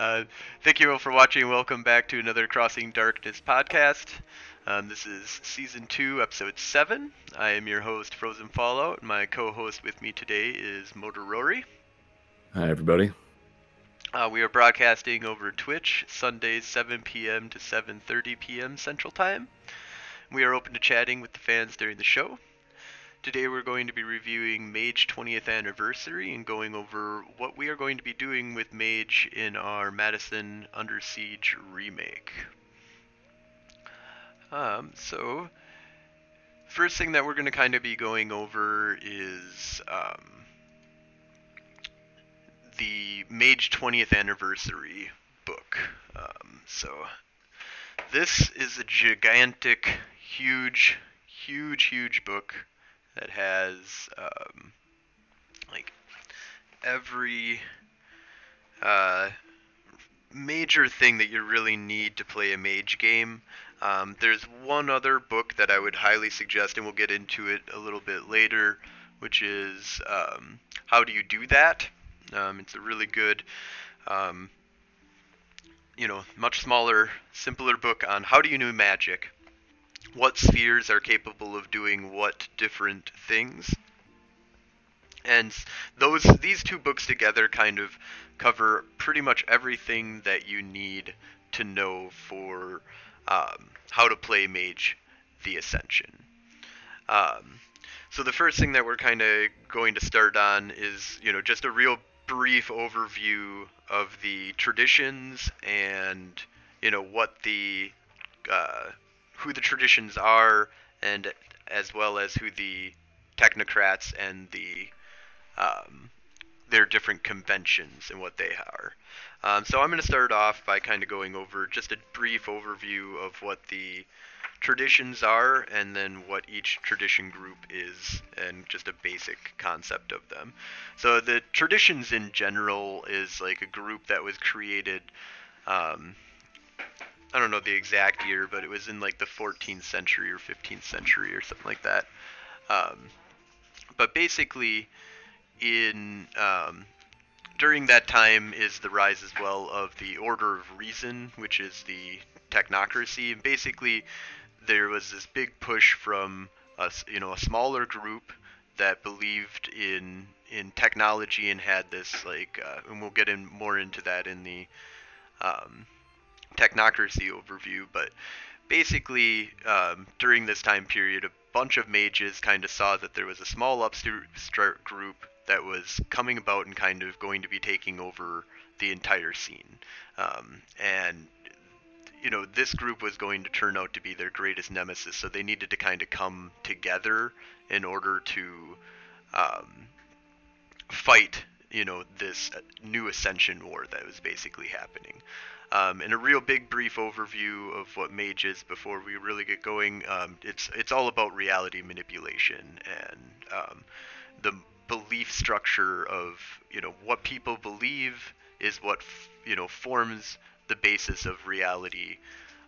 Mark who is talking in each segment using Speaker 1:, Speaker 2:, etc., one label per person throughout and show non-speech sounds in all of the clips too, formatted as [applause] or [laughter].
Speaker 1: Uh, thank you all for watching. Welcome back to another Crossing Darkness podcast. Um, this is season two, episode seven. I am your host, Frozen Fallout. And my co-host with me today is Motor Rory.
Speaker 2: Hi, everybody.
Speaker 1: Uh, we are broadcasting over Twitch Sundays 7 p.m. to 7:30 p.m. Central Time. We are open to chatting with the fans during the show. Today we're going to be reviewing Mage 20th Anniversary and going over what we are going to be doing with Mage in our Madison Under Siege remake. Um, so, first thing that we're going to kind of be going over is um, the Mage 20th Anniversary book. Um, so, this is a gigantic, huge, huge, huge book that has um, like every uh, major thing that you really need to play a mage game. Um, there's one other book that I would highly suggest, and we'll get into it a little bit later, which is um, How Do You Do That? Um, it's a really good, um, you know, much smaller, simpler book on how do you know magic what spheres are capable of doing what different things. And those these two books together kind of cover pretty much everything that you need to know for um, how to play Mage the Ascension. Um, so the first thing that we're kind of going to start on is you know just a real brief overview of the traditions and you know what the uh, who the traditions are, and as well as who the technocrats and the um, their different conventions and what they are. Um, so I'm going to start off by kind of going over just a brief overview of what the traditions are and then what each tradition group is and just a basic concept of them. So the traditions in general is like a group that was created um, I don't know the exact year, but it was in like the 14th century or 15th century or something like that. Um, but basically, in um, during that time is the rise as well of the Order of Reason, which is the technocracy. And basically, there was this big push from a you know a smaller group that believed in in technology and had this like, uh, and we'll get in more into that in the um, technocracy overview, but basically um, during this time period, a bunch of mages kind of saw that there was a small upstart group that was coming about and kind of going to be taking over the entire scene. Um, and you know, this group was going to turn out to be their greatest nemesis, so they needed to kind of come together in order to um, fight, you know, this new ascension war that was basically happening. Um, and a real big brief overview of what Mage is before we really get going. Um, it's it's all about reality manipulation and um, the belief structure of you know what people believe is what f- you know forms the basis of reality.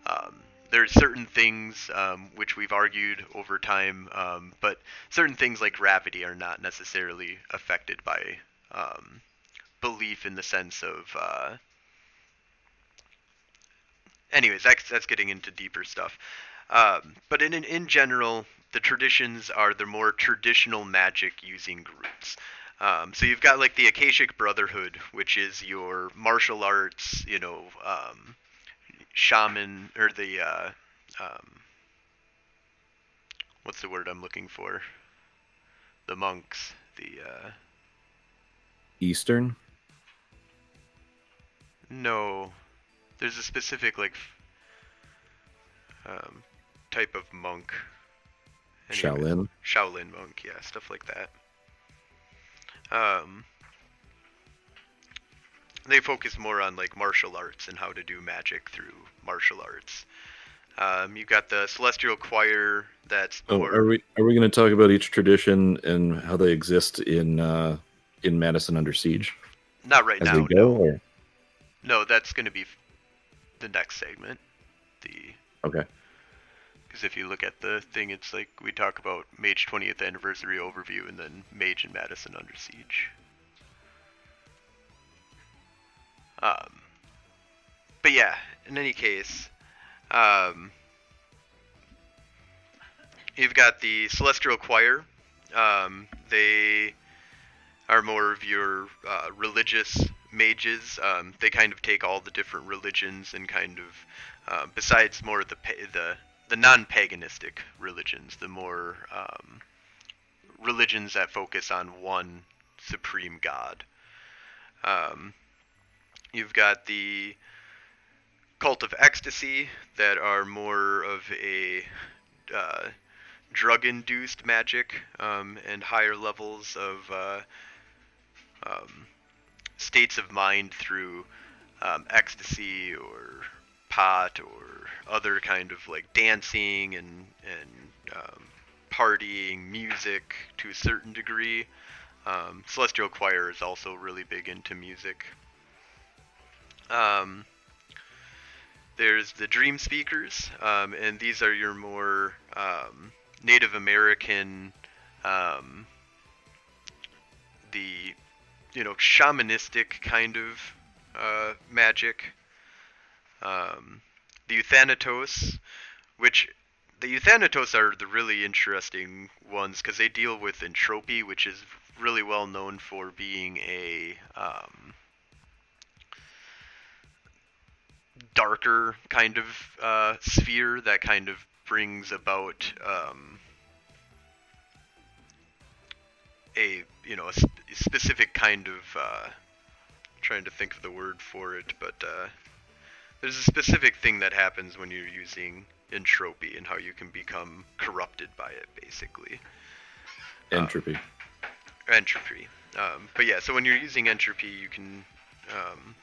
Speaker 1: Um, there are certain things um, which we've argued over time, um, but certain things like gravity are not necessarily affected by belief in the sense of uh, anyways, that's that's getting into deeper stuff. Um, but in in general, the traditions are the more traditional magic using groups. Um, so you've got like the Akashic Brotherhood, which is your martial arts, you know, um, shaman or the uh, um, what's the word I'm looking for? The monks, the uh,
Speaker 2: Eastern.
Speaker 1: No, there's a specific like um, type of monk.
Speaker 2: Anyway, Shaolin.
Speaker 1: Shaolin monk, yeah, stuff like that. Um, they focus more on like martial arts and how to do magic through martial arts. Um, you got the celestial choir. That's
Speaker 2: oh, are we are we going to talk about each tradition and how they exist in uh, in Madison under siege?
Speaker 1: Not right
Speaker 2: As
Speaker 1: now.
Speaker 2: Go,
Speaker 1: no.
Speaker 2: Or?
Speaker 1: no, that's going to be the next segment. The
Speaker 2: okay.
Speaker 1: Because if you look at the thing, it's like we talk about Mage 20th anniversary overview, and then Mage and Madison under siege. Um, but yeah, in any case, um, you've got the Celestial Choir. Um, they are more of your uh, religious mages. Um, they kind of take all the different religions and kind of, uh, besides more of the the the non-paganistic religions, the more um, religions that focus on one supreme god. Um, you've got the cult of ecstasy that are more of a uh, drug-induced magic um, and higher levels of uh, um, states of mind through um, ecstasy or pot or other kind of like dancing and and um, partying, music to a certain degree. Um, Celestial Choir is also really big into music. Um, there's the Dream Speakers, um, and these are your more Native American, the you know shamanistic kind of uh, magic. Um, the Euthanatos, which the Euthanatos are the really interesting ones because they deal with entropy, which is really well known for being a um, darker kind of uh, sphere that kind of brings about um, a you know a, sp- specific kind of uh, trying to think of the word for it, but uh, there's a specific thing that happens when you're using entropy and how you can become corrupted by it, basically.
Speaker 2: Entropy.
Speaker 1: Uh, entropy. Um, but yeah, so when you're using entropy, you can um,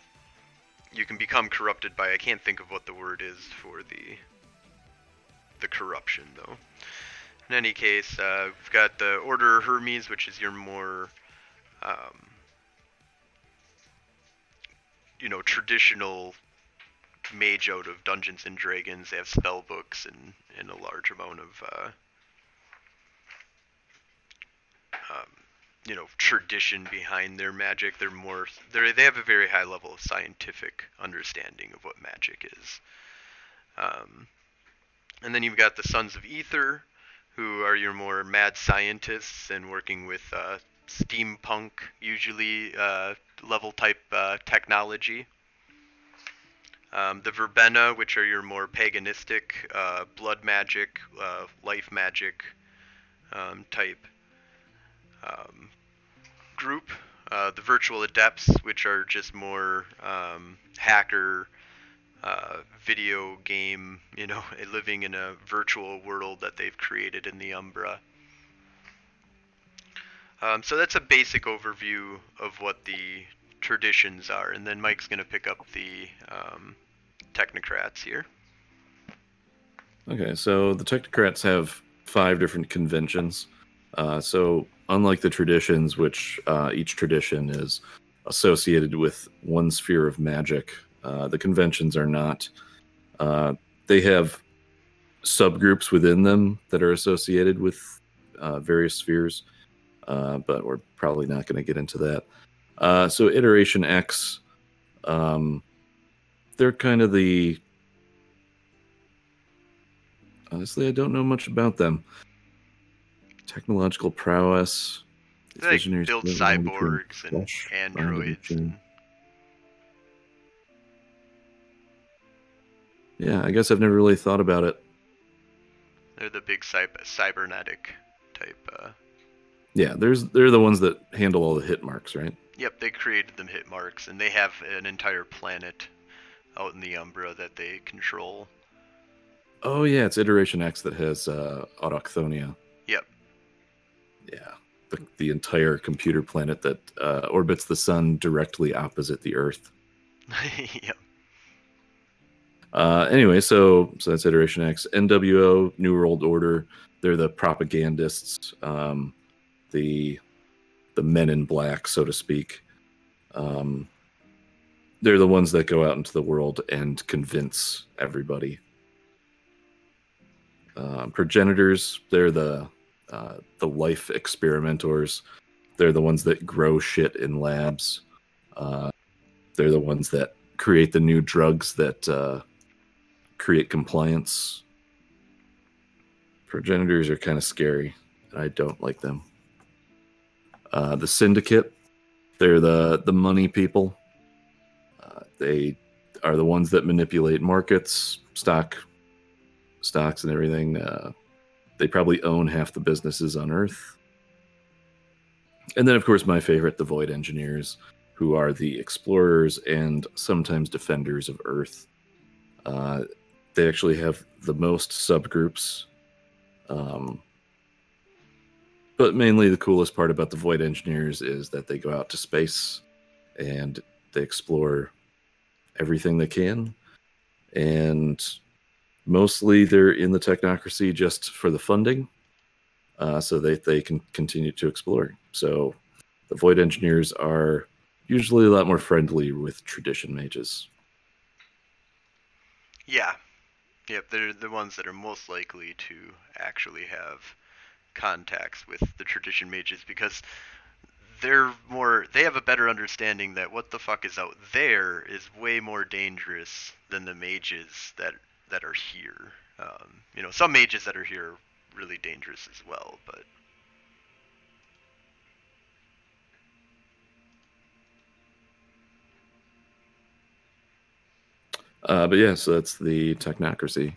Speaker 1: you can become corrupted by. I can't think of what the word is for the the corruption though. In any case, uh, we've got the Order of Hermes, which is your more um, you know traditional mage out of Dungeons and Dragons. They have spell books and, and a large amount of uh, um, you know tradition behind their magic. They're more they they have a very high level of scientific understanding of what magic is. Um, and then you've got the Sons of Ether, who are your more mad scientists and working with uh, steampunk, usually uh, level type uh, technology. Um, the verbena, which are your more paganistic, uh, blood magic, uh, life magic um, type um, group. Uh, the virtual adepts, which are just more um, hacker, uh, video game, you know, [laughs] living in a virtual world that they've created in the Umbra. Um, so that's a basic overview of what the traditions are, and then Mike's going to pick up the um, technocrats here.
Speaker 2: Okay, so the technocrats have five different conventions. Uh, so unlike the traditions, which uh, each tradition is associated with one sphere of magic, uh, the conventions are not. Uh, they have subgroups within them that are associated with uh, various spheres, uh, but we're probably not going to get into that. Uh, so iteration X, um, they're kind of the. Honestly, I don't know much about them. Technological prowess.
Speaker 1: They like build cyborgs and androids. And...
Speaker 2: Yeah, I guess I've never really thought about it.
Speaker 1: They're the big cyber cybernetic type. Uh...
Speaker 2: Yeah, there's they're the ones that handle all the hit marks, right?
Speaker 1: Yep, they created them hit marks, and they have an entire planet out in the Umbra that they control.
Speaker 2: Oh yeah, it's Iteration X that has uh, autochthonia.
Speaker 1: Yep.
Speaker 2: Yeah, the, the entire computer planet that uh, orbits the sun directly opposite the Earth. [laughs]
Speaker 1: yep.
Speaker 2: Uh, anyway, so so that's Iteration X. NWO, New World Order. They're the propagandists, um, the the men in black, so to speak. Um, they're the ones that go out into the world and convince everybody. Um, progenitors, they're the uh, the life experimentors. They're the ones that grow shit in labs. Uh, they're the ones that create the new drugs that uh, create compliance. Progenitors are kind of scary. I don't like them. Uh, the syndicate, they're the the money people. Uh, they are the ones that manipulate markets, stock, stocks, and everything. Uh, they probably own half the businesses on Earth. And then, of course, my favorite, the Void Engineers, who are the explorers and sometimes defenders of Earth. Uh, they actually have the most subgroups. Um, but mainly, the coolest part about the Void Engineers is that they go out to space and they explore everything they can. And mostly they're in the technocracy just for the funding uh, so that they can continue to explore. So the Void Engineers are usually a lot more friendly with tradition mages.
Speaker 1: Yeah. Yep, they're the ones that are most likely to actually have contacts with the tradition mages because they're more they have a better understanding that what the fuck is out there is way more dangerous than the mages that that are here. Um, you know, some mages that are here are really dangerous as well, but
Speaker 2: Uh, but yeah, so that's the technocracy.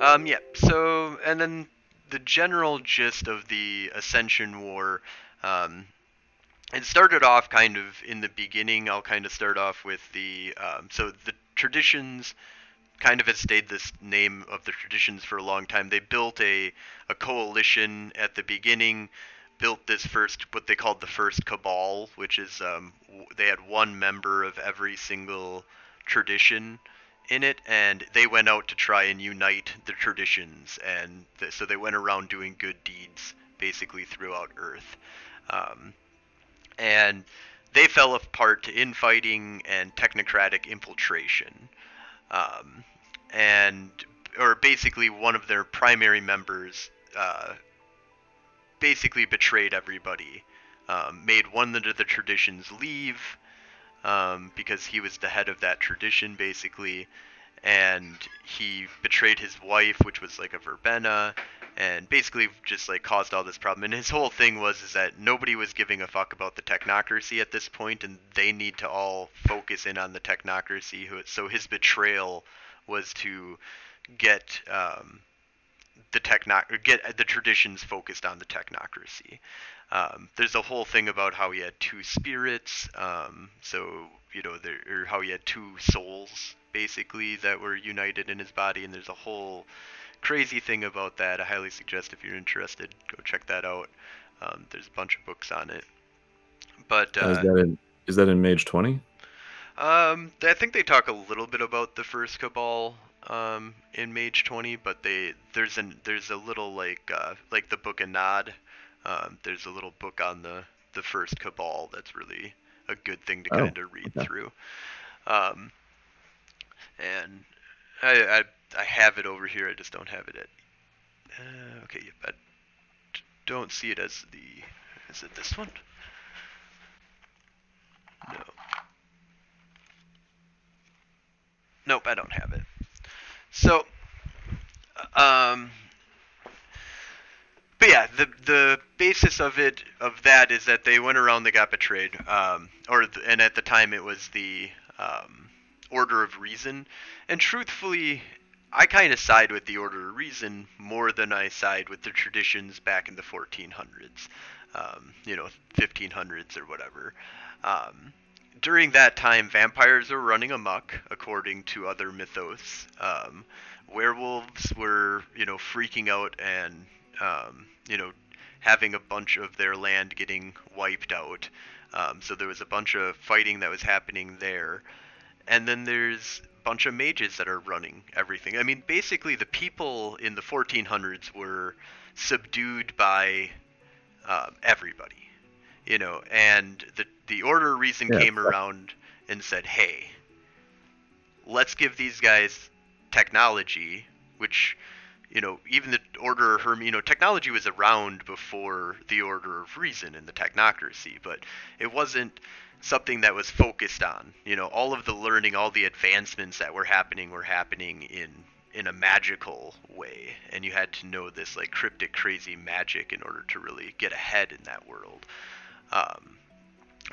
Speaker 1: Um, yeah. So, and then the general gist of the Ascension War. Um, it started off kind of in the beginning. I'll kind of start off with the um, so the traditions kind of has stayed this name of the traditions for a long time. They built a a coalition at the beginning. Built this first, what they called the first cabal, which is um, they had one member of every single tradition in it, and they went out to try and unite the traditions, and so they went around doing good deeds basically throughout Earth, um, and they fell apart to infighting and technocratic infiltration, um, and or basically one of their primary members uh, basically betrayed everybody, um, made one of the traditions leave um, because he was the head of that tradition basically, and he betrayed his wife, which was like a verbena, and basically just like caused all this problem. And his whole thing was is that nobody was giving a fuck about the technocracy at this point, and they need to all focus in on the technocracy. So his betrayal was to get um, the techno get the traditions focused on the technocracy. Um, there's a whole thing about how he had two spirits, um, so you know, there, or how he had two souls basically that were united in his body, and there's a whole crazy thing about that. I highly suggest if you're interested, go check that out. Um, there's a bunch of books on it. But uh,
Speaker 2: is that in is that in Mage Twenty?
Speaker 1: Um, I think they talk a little bit about the first Cabal um, in Mage Twenty, but they there's an there's a little like uh, like the Book of Nod um, there's a little book on the the first Cabal that's really a good thing to oh, kind of read okay. through. Um, and I, I, I have it over here. I just don't have it at. Uh, okay, I don't see it as the. Is it this one? No. Nope, I don't have it. So, um, but yeah, the the basis of it of that is that they went around, they got betrayed, um, or and at the time it was the um, Order of Reason, and truthfully, I kind of side with the Order of Reason more than I side with the traditions back in the 1400s, um, you know, 1500s or whatever. Um, during that time, vampires were running amok, according to other mythos. Um, werewolves were, you know, freaking out and um, you know, having a bunch of their land getting wiped out. Um, so there was a bunch of fighting that was happening there. And then there's a bunch of mages that are running everything. I mean, basically, the people in the 1400s were subdued by uh, everybody, you know, and the, the Order of Reason yeah. came around and said, hey, let's give these guys technology, which you know, even the Order of Herm, you know, technology was around before the Order of Reason and the Technocracy, but it wasn't something that was focused on. You know, all of the learning, all the advancements that were happening were happening in in a magical way, and you had to know this like cryptic, crazy magic in order to really get ahead in that world. Um,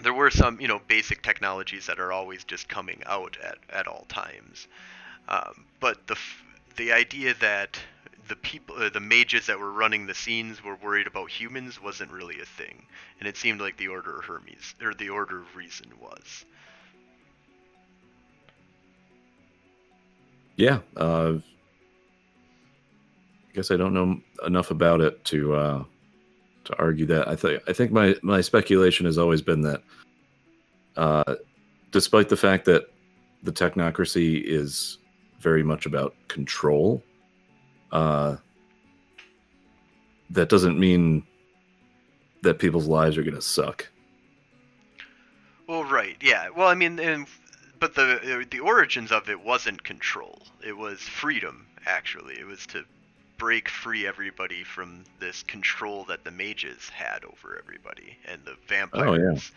Speaker 1: there were some, you know, basic technologies that are always just coming out at, at all times. Um, but the the idea that the people, uh, the mages that were running the scenes were worried about humans wasn't really a thing, and it seemed like the Order of Hermes or the Order of Reason was.
Speaker 2: Yeah, uh, I guess I don't know enough about it to uh, to argue that. I think I think my my speculation has always been that, uh, despite the fact that the technocracy is very much about control, uh, that doesn't mean that people's lives are going to suck.
Speaker 1: Well, right, yeah. Well, I mean, and, but the the origins of it wasn't control. It was freedom. Actually, it was to break free everybody from this control that the mages had over everybody and the vampires.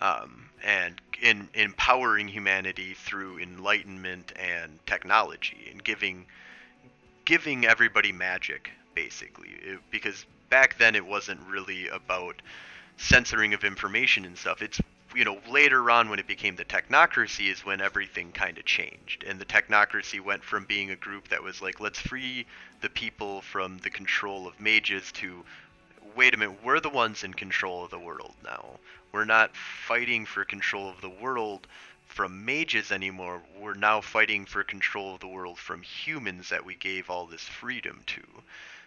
Speaker 1: Oh, yeah. Um, and in empowering humanity through enlightenment and technology and giving giving everybody magic basically. It, because back then it wasn't really about censoring of information and stuff. It's you know later on when it became the technocracy is when everything kind of changed. And the technocracy went from being a group that was like let's free the people from the control of mages to wait a minute we're the ones in control of the world now. We're not fighting for control of the world from mages anymore. We're now fighting for control of the world from humans that we gave all this freedom to.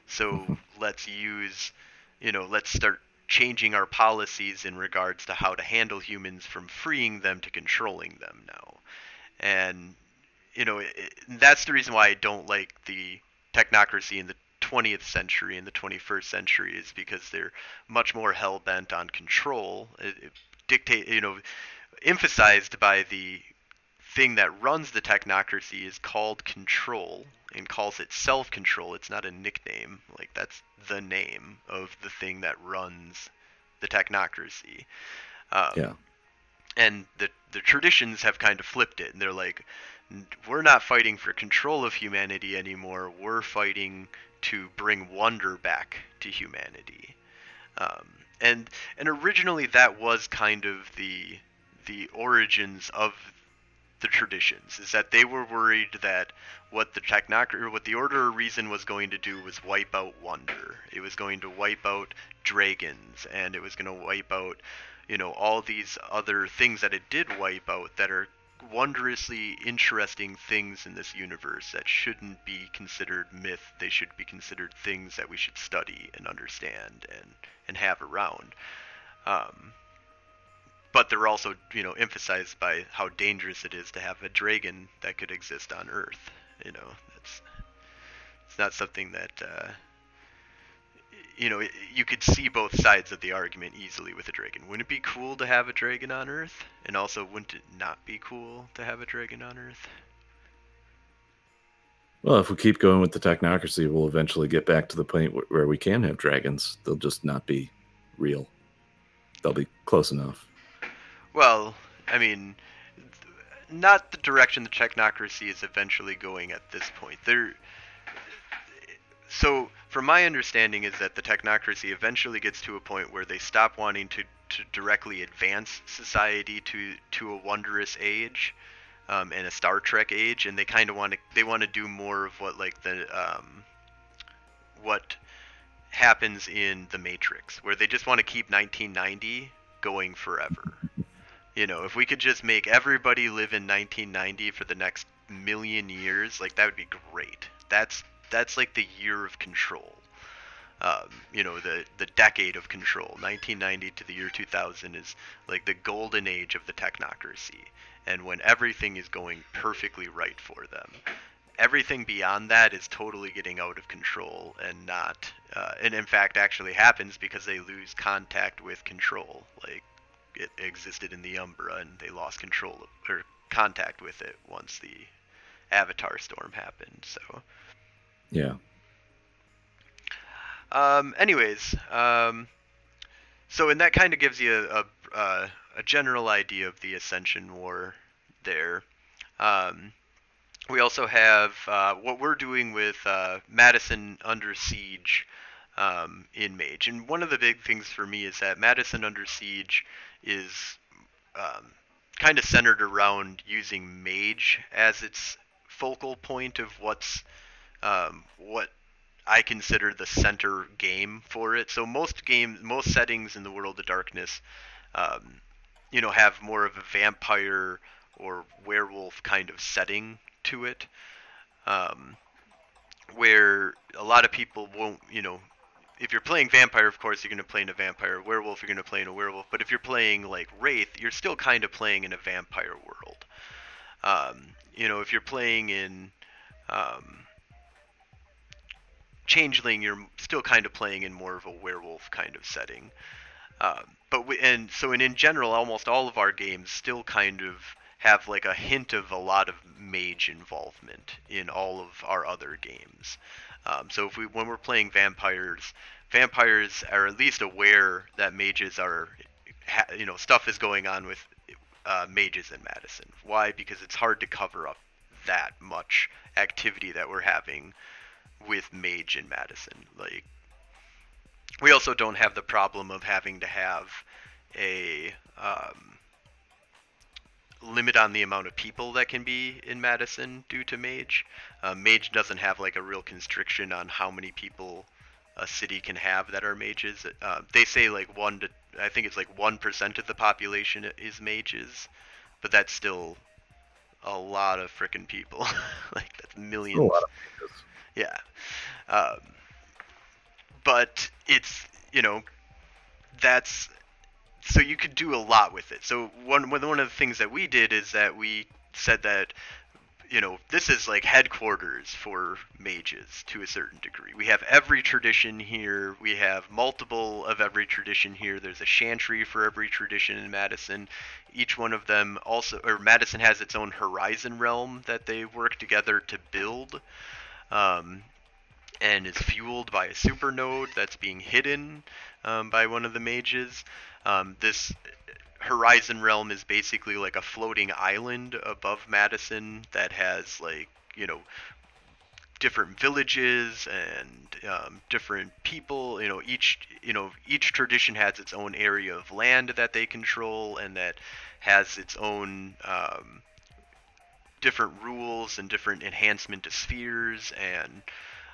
Speaker 1: So mm-hmm. let's use, you know, let's start changing our policies in regards to how to handle humans from freeing them to controlling them now. And, you know, it, that's the reason why I don't like the technocracy in the 20th century and the 21st century is because they're much more hell bent on control. It, it dictate, you know, emphasized by the thing that runs the technocracy is called control and calls it self control. It's not a nickname. Like that's the name of the thing that runs the technocracy. Um, yeah. And the the traditions have kind of flipped it, and they're like, we're not fighting for control of humanity anymore. We're fighting to bring wonder back to humanity. Um, and and originally that was kind of the the origins of the traditions is that they were worried that what the technocracy what the order of reason was going to do was wipe out wonder. It was going to wipe out dragons and it was going to wipe out you know all these other things that it did wipe out that are wondrously interesting things in this universe that shouldn't be considered myth. They should be considered things that we should study and understand and and have around. Um, but they're also you know emphasized by how dangerous it is to have a dragon that could exist on Earth. You know, that's it's not something that uh, you know you could see both sides of the argument easily with a dragon. Wouldn't it be cool to have a dragon on Earth? And also, wouldn't it not be cool to have a dragon on Earth?
Speaker 2: Well, if we keep going with the technocracy, we'll eventually get back to the point where we can have dragons. They'll just not be real. They'll be close enough.
Speaker 1: Well, I mean, not the direction the technocracy is eventually going at this point. There. So, from my understanding, is that the technocracy eventually gets to a point where they stop wanting to, to directly advance society to to a wondrous age, um, and a Star Trek age, and they kind of want to they want to do more of what like the um, what happens in the Matrix, where they just want to keep 1990 going forever. You know, if we could just make everybody live in 1990 for the next million years, like that would be great. That's that's like the year of control. Um, you know, the the decade of control. 1990 to the year 2000 is like the golden age of the technocracy, and when everything is going perfectly right for them. Everything beyond that is totally getting out of control and not, uh, and in fact actually happens because they lose contact with control. Like it existed in the Umbra, and they lost control of, or contact with it once the Avatar storm happened. So,
Speaker 2: yeah.
Speaker 1: Um. Anyways, um, so and that kind of gives you a, a, a general idea of the Ascension War there. Um, we also have uh, what we're doing with uh, Madison Under Siege um, in Mage. And one of the big things for me is that Madison Under Siege is um, kind of centered around using Mage as its focal point of what's um, what I consider the center game for it. So most games, most settings in the World of Darkness, um, you know, have more of a vampire or werewolf kind of setting to it, um, where a lot of people won't, you know, if you're playing vampire, of course, you're going to play in a vampire. Werewolf, you're going to play in a werewolf. But if you're playing like Wraith, you're still kind of playing in a vampire world. Um, you know, if you're playing in um, Changeling, you're still kind of playing in more of a werewolf kind of setting. Um, but we, and so and in general, almost all of our games still kind of have like a hint of a lot of mage involvement in all of our other games. Um, so if we when we're playing vampires, vampires are at least aware that mages are, you know, stuff is going on with uh, mages in Madison. Why? Because it's hard to cover up that much activity that we're having with mage in Madison. Like, we also don't have the problem of having to have a um, limit on the amount of people that can be in Madison due to Mage. Uh, Mage doesn't have like a real constriction on how many people a city can have that are mages. Uh, they say like one to I think it's like one percent of the population is mages, but that's still a lot of freaking people. [laughs] like that's millions. A lot of mages. Yeah, um, but it's you know that's so you could do a lot with it. So one one of the things that we did is that we said that you know this is like headquarters for mages to a certain degree. We have every tradition here. We have multiple of every tradition here. There's a chantry for every tradition in Madison. Each one of them also or Madison has its own horizon realm that they work together to build. Um, and is fueled by a supernode that's being hidden um, by one of the mages. Um, this Horizon Realm is basically like a floating island above Madison that has like you know different villages and um, different people. You know each you know each tradition has its own area of land that they control and that has its own um, different rules and different enhancement to spheres and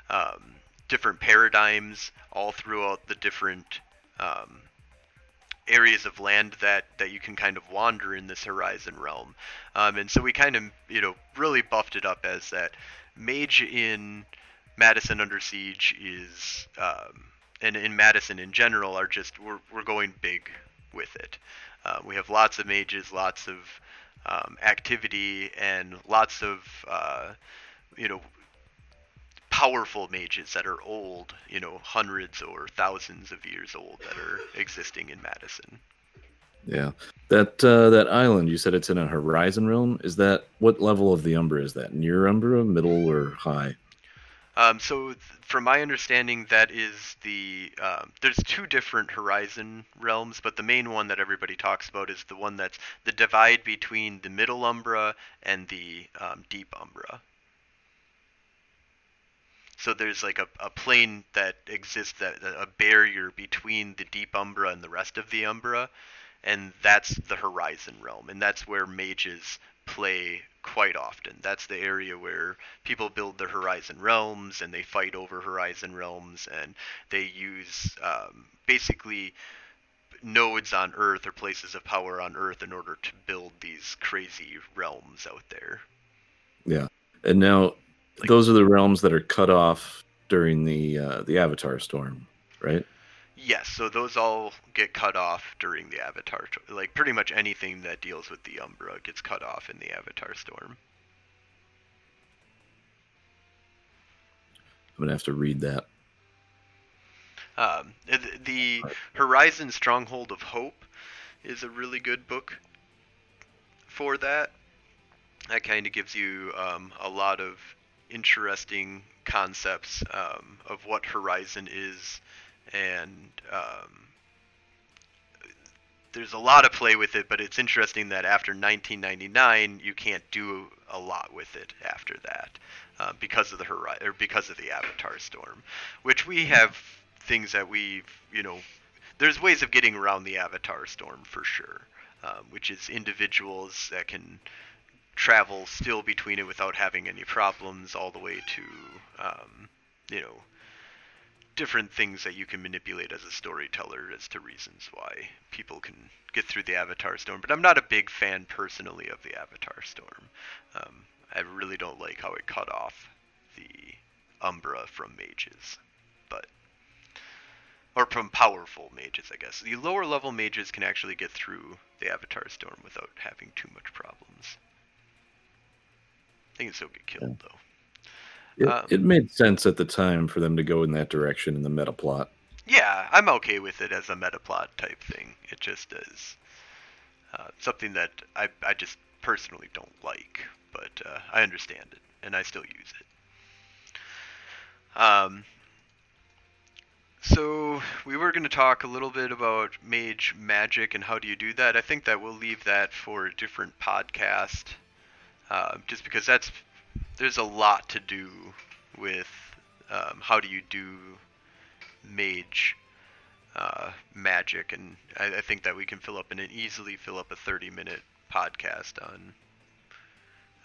Speaker 1: um, different paradigms all throughout the different um, areas of land that that you can kind of wander in this horizon realm. Um, and so we kind of you know really buffed it up as that mage in madison under siege is um, and in madison in general are just we're, we're going big with it. Uh, we have lots of mages lots of um, activity and lots of uh, you know powerful mages that are old, you know, hundreds or thousands of years old that are existing in Madison.
Speaker 2: Yeah, that uh, that island you said it's in a horizon realm. Is that what level of the Umbra is that? Near Umbra, middle, or high?
Speaker 1: Um, so, th- from my understanding, that is the um, there's two different horizon realms, but the main one that everybody talks about is the one that's the divide between the middle Umbra and the um, deep Umbra. So there's like a, a plane that exists that a barrier between the deep umbra and the rest of the umbra, and that's the horizon realm, and that's where mages play quite often. That's the area where people build their horizon realms and they fight over horizon realms and they use um, basically nodes on Earth or places of power on Earth in order to build these crazy realms out there.
Speaker 2: Yeah. And now like, Those are the realms that are cut off during the uh, the Avatar storm, right?
Speaker 1: Yes, so those all get cut off during the Avatar. Like pretty much anything that deals with the Umbra gets cut off in the Avatar storm.
Speaker 2: I'm gonna have to read that.
Speaker 1: Um, the Horizon Stronghold of Hope is a really good book for that. That kind of gives you um, a lot of interesting concepts um, of what Horizon is. And um, there's a lot of play with it, but it's interesting that after 1999, you can't do a lot with it after that uh, because of the hori- or because of the Avatar storm, which we have things that we you know there's ways of getting around the Avatar storm for sure, um, which is individuals that can travel still between it without having any problems, all the way to um, you know different things that you can manipulate as a storyteller as to reasons why people can get through the Avatar Storm. But I'm not a big fan personally of the Avatar Storm. Um, I really don't like how it cut off the Umbra from mages, but or from powerful mages, I guess. The lower level mages can actually get through the Avatar Storm without having too much problems. They can still get killed
Speaker 2: Yeah.
Speaker 1: though.
Speaker 2: It,
Speaker 1: Um,
Speaker 2: it made sense at the time for them to go in that direction in the meta plot.
Speaker 1: Yeah, I'm okay with it as a meta plot type thing. It just is uh, something that I, I just personally don't like, but uh, I understand it and I still use it. Um, so we were going to talk a little bit about mage magic and how do you do that. I think that we'll leave that for a different podcast, uh, just because that's there's a lot to do with um, how do you do mage uh, magic, and I, I think that we can fill up and easily fill up a 30 minute podcast on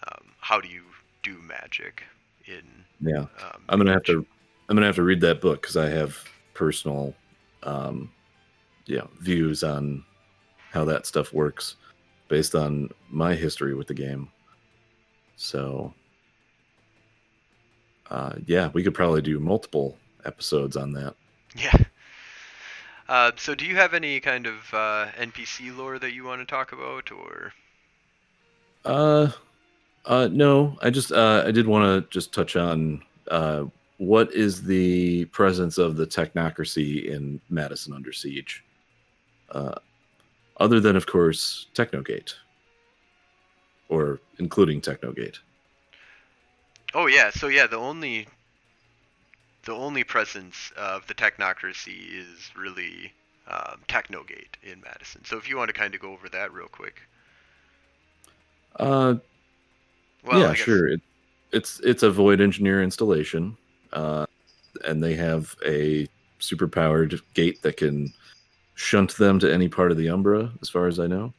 Speaker 1: um, how do you do magic in.
Speaker 2: Yeah,
Speaker 1: Um,
Speaker 2: I'm gonna have to I'm gonna have to read that book because I have personal, um, yeah, views on how that stuff works based on my history with the game. So, uh, yeah, we could probably do multiple episodes on that.
Speaker 1: Yeah. Uh, so, do you have any kind of uh, NPC lore that you want to talk about, or?
Speaker 2: Uh, uh, no, I just uh, I did want to just touch on uh, what is the presence of the technocracy in Madison Under Siege, uh, other than of course Technogate, or including Technogate.
Speaker 1: Oh yeah, so yeah, the only the only presence of the technocracy is really um, Technogate in Madison. So if you want to kind of go over that real quick.
Speaker 2: Uh,
Speaker 1: Well,
Speaker 2: yeah, sure. It, it's it's a Void Engineer installation, uh, and they have a superpowered gate that can shunt them to any part of the Umbra, as far as I know.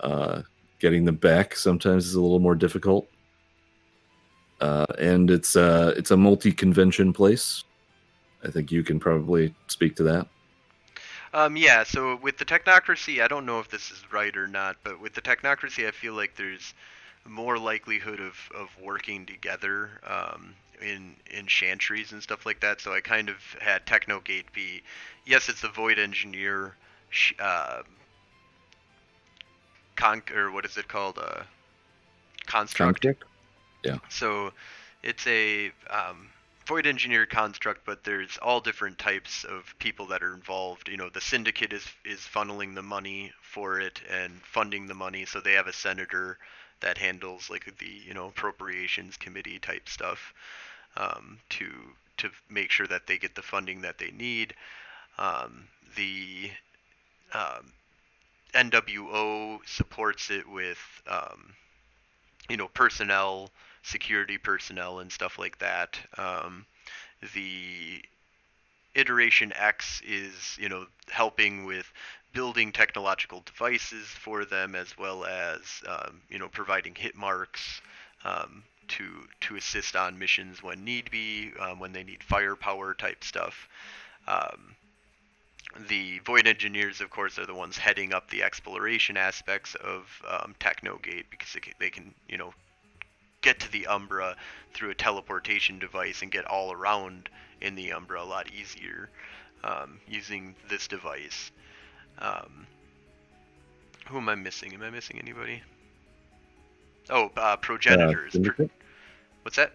Speaker 2: Uh, getting them back sometimes is a little more difficult, uh, and it's uh, it's a multi-convention place. I think you can probably speak to that.
Speaker 1: Um, yeah, so with the technocracy, I don't know if this is right or not, but with the technocracy, I feel like there's more likelihood of, of working together um, in in chantries and stuff like that. So I kind of had Technogate be, yes, it's a Void Engineer, uh, con or what is it called, uh, construct. Yeah. So it's a um, void engineer construct, but there's all different types of people that are involved. You know, the syndicate is is funneling the money for it and funding the money. So they have a senator that handles like the you know appropriations committee type stuff um, to to make sure that they get the funding that they need. Um, the um, NWO supports it with um, you know personnel security personnel and stuff like that. Um, the iteration X is, you know, helping with building technological devices for them as well as, um, you know, providing hit marks um, to to assist on missions when need be, um, when they need firepower type stuff. Um, the Void Engineers, of course, are the ones heading up the exploration aspects of um, Technogate because they can, they can, you know, get to the Umbra through a teleportation device and get all around in the Umbra a lot easier um, using this device. Um, who am I missing? Am I missing anybody? Oh, uh,
Speaker 2: Uh,
Speaker 1: progenitors. Pro- what's that?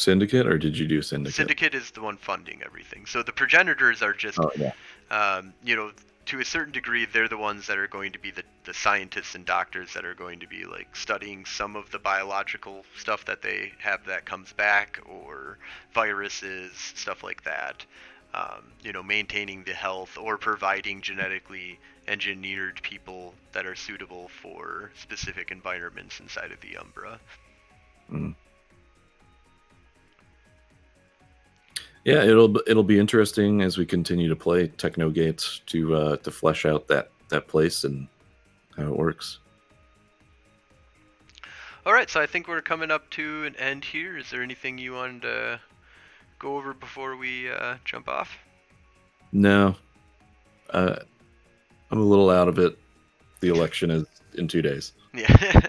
Speaker 2: Syndicate, or did you do syndicate?
Speaker 1: Syndicate is the one funding everything. So the progenitors are just
Speaker 2: Oh yeah.
Speaker 1: um, you know, to a certain degree, they're the ones that are going to be the, the scientists and doctors that are going to be like studying some of the biological stuff that they have that comes back, or viruses, stuff like that. Um, you know, maintaining the health or providing genetically engineered people that are suitable for specific environments inside of the Umbra.
Speaker 2: Mm. Yeah, it'll it'll be interesting as we continue to play Technogate to uh, to flesh out that that place and how it works.
Speaker 1: All right, so I think we're coming up to an end here. Is there anything you wanted to go over before we uh, jump off?
Speaker 2: No, uh, I'm a little out of it. The election is in two days.
Speaker 1: Yeah.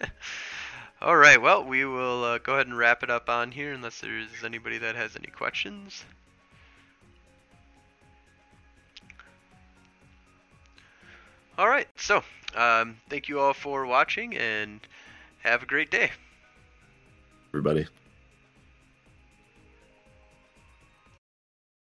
Speaker 1: [laughs] All right. Well, we will uh, go ahead and wrap it up on here, unless there's anybody that has any questions. All right. So, um, thank you all for watching, and have a great day.
Speaker 2: Everybody.